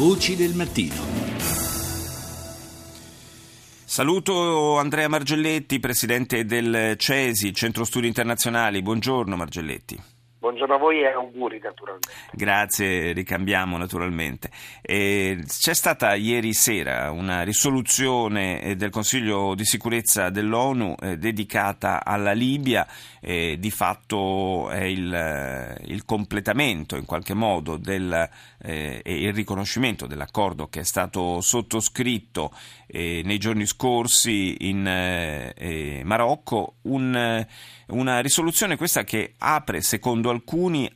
Voci del mattino. Saluto Andrea Margelletti, presidente del CESI, Centro Studi Internazionali. Buongiorno Margelletti. Buongiorno a voi e auguri naturalmente. Grazie, ricambiamo naturalmente. Eh, c'è stata ieri sera una risoluzione eh, del Consiglio di sicurezza dell'ONU eh, dedicata alla Libia, eh, di fatto è il, eh, il, completamento in qualche modo del, eh, e il riconoscimento dell'accordo che è stato sottoscritto nei giorni scorsi in Marocco, un, una risoluzione questa che apre secondo alcuni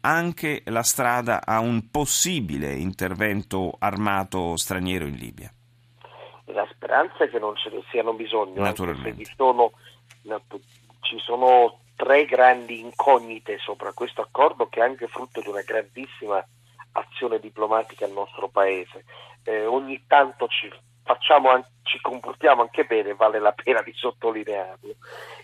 anche la strada a un possibile intervento armato straniero in Libia. La speranza è che non ce ne siano bisogno, Naturalmente. Sono, ci sono tre grandi incognite sopra questo accordo che è anche frutto di una grandissima azione diplomatica al nostro paese. Eh, ogni tanto ci, facciamo, ci comportiamo anche bene, vale la pena di sottolinearlo.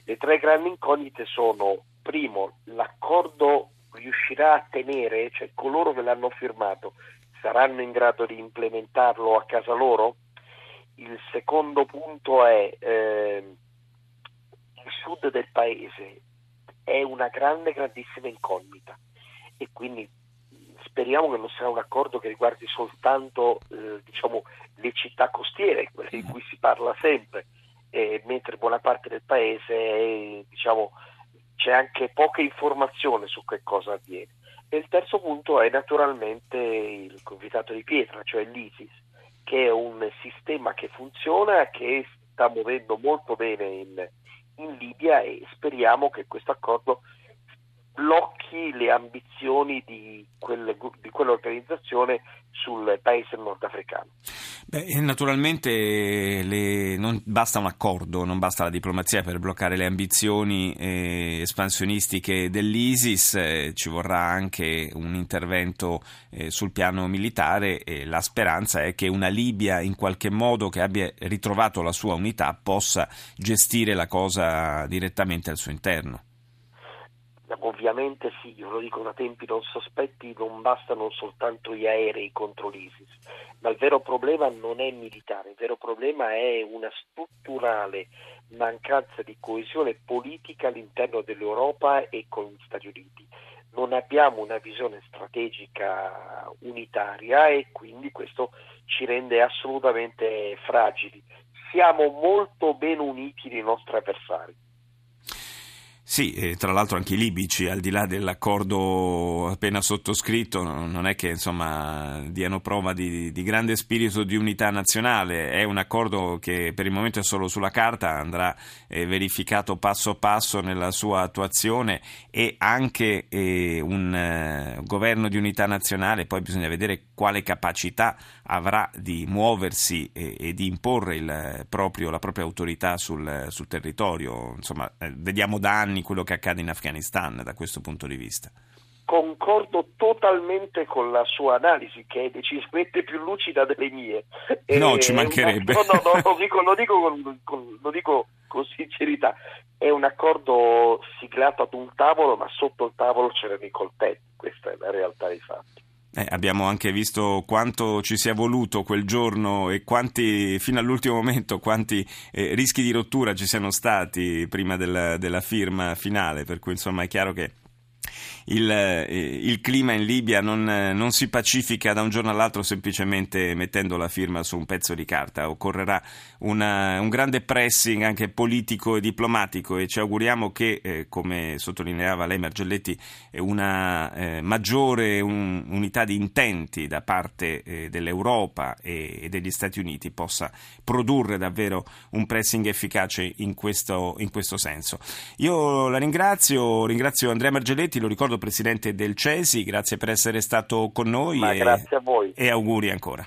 Le tre grandi incognite sono, primo, l'accordo riuscirà a tenere, cioè coloro che l'hanno firmato saranno in grado di implementarlo a casa loro? Il secondo punto è eh, il sud del paese è una grande, grandissima incognita e quindi speriamo che non sarà un accordo che riguardi soltanto eh, diciamo, le città costiere, quelle di cui si parla sempre, eh, mentre buona parte del paese è, diciamo, c'è anche poca informazione su che cosa avviene. E il terzo punto è naturalmente il convitato di pietra, cioè l'ISIS, che è un sistema che funziona, che sta muovendo molto bene in, in Libia e speriamo che questo accordo blocchi le ambizioni di, quelle, di quell'organizzazione sul paese nordafricano. Beh, naturalmente le, non basta un accordo, non basta la diplomazia per bloccare le ambizioni eh, espansionistiche dell'ISIS, eh, ci vorrà anche un intervento eh, sul piano militare e la speranza è che una Libia in qualche modo che abbia ritrovato la sua unità possa gestire la cosa direttamente al suo interno. Ovviamente sì, io lo dico da tempi non sospetti, non bastano soltanto gli aerei contro l'ISIS, ma il vero problema non è militare, il vero problema è una strutturale mancanza di coesione politica all'interno dell'Europa e con gli Stati Uniti. Non abbiamo una visione strategica unitaria e quindi questo ci rende assolutamente fragili. Siamo molto ben uniti nei nostri avversari sì, tra l'altro anche i libici, al di là dell'accordo appena sottoscritto, non è che insomma, diano prova di, di, grande spirito di unità nazionale, è un accordo che per il momento è solo sulla carta, andrà eh, verificato passo passo nella sua attuazione e anche eh, un eh, governo di unità nazionale, poi bisogna vedere quale capacità avrà di muoversi e, e di imporre il, proprio, la propria autorità sul, sul territorio. Insomma, eh, vediamo da anni quello che accade in Afghanistan da questo punto di vista. Concordo totalmente con la sua analisi, che è decisamente più lucida delle mie. No, ci mancherebbe. No, no, no, lo dico, lo dico con, con, lo dico con sincerità. È un accordo siglato ad un tavolo, ma sotto il tavolo c'erano i coltelli. Questa è la realtà dei fatti. Eh, abbiamo anche visto quanto ci sia voluto quel giorno e quanti, fino all'ultimo momento, quanti eh, rischi di rottura ci siano stati prima della, della firma finale, per cui insomma è chiaro che il, eh, il clima in Libia non, eh, non, si pacifica da un giorno all'altro semplicemente mettendo la firma su un pezzo di carta. Occorrerà una, un grande pressing anche politico e diplomatico e ci auguriamo che, eh, come sottolineava lei Margelletti, una eh, maggiore un, unità di intenti da parte eh, dell'Europa e, e, degli Stati Uniti possa produrre davvero un pressing efficace in questo, in questo senso. Io la ringrazio, ringrazio Andrea Margelletti, lo ricordo presidente del CESI, grazie per essere stato con noi. Ma e, grazie a voi. E auguri ancora.